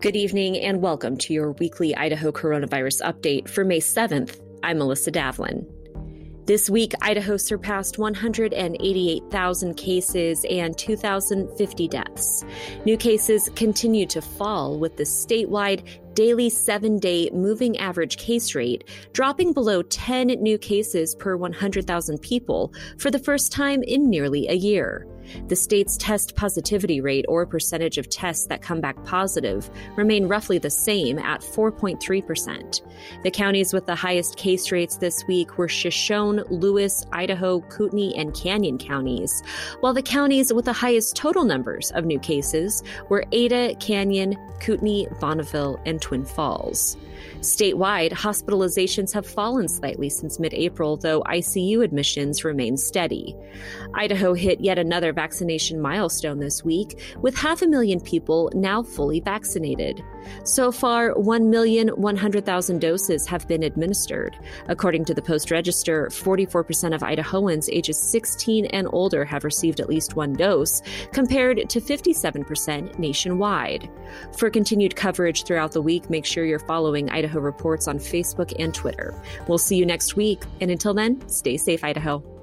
Good evening and welcome to your weekly Idaho coronavirus update for May 7th. I'm Melissa Davlin. This week, Idaho surpassed 188,000 cases and 2,050 deaths. New cases continue to fall, with the statewide daily seven day moving average case rate dropping below 10 new cases per 100,000 people for the first time in nearly a year. The state's test positivity rate, or percentage of tests that come back positive, remain roughly the same at 4.3%. The counties with the highest case rates this week were Shoshone, Lewis, Idaho, Kootenai, and Canyon counties, while the counties with the highest total numbers of new cases were Ada, Canyon, Kootenai, Bonneville, and Twin Falls. Statewide, hospitalizations have fallen slightly since mid April, though ICU admissions remain steady. Idaho hit yet another vaccination milestone this week, with half a million people now fully vaccinated. So far, 1,100,000 doses have been administered. According to the Post Register, 44% of Idahoans ages 16 and older have received at least one dose, compared to 57% nationwide. For continued coverage throughout the week, make sure you're following Idaho Reports on Facebook and Twitter. We'll see you next week, and until then, stay safe, Idaho.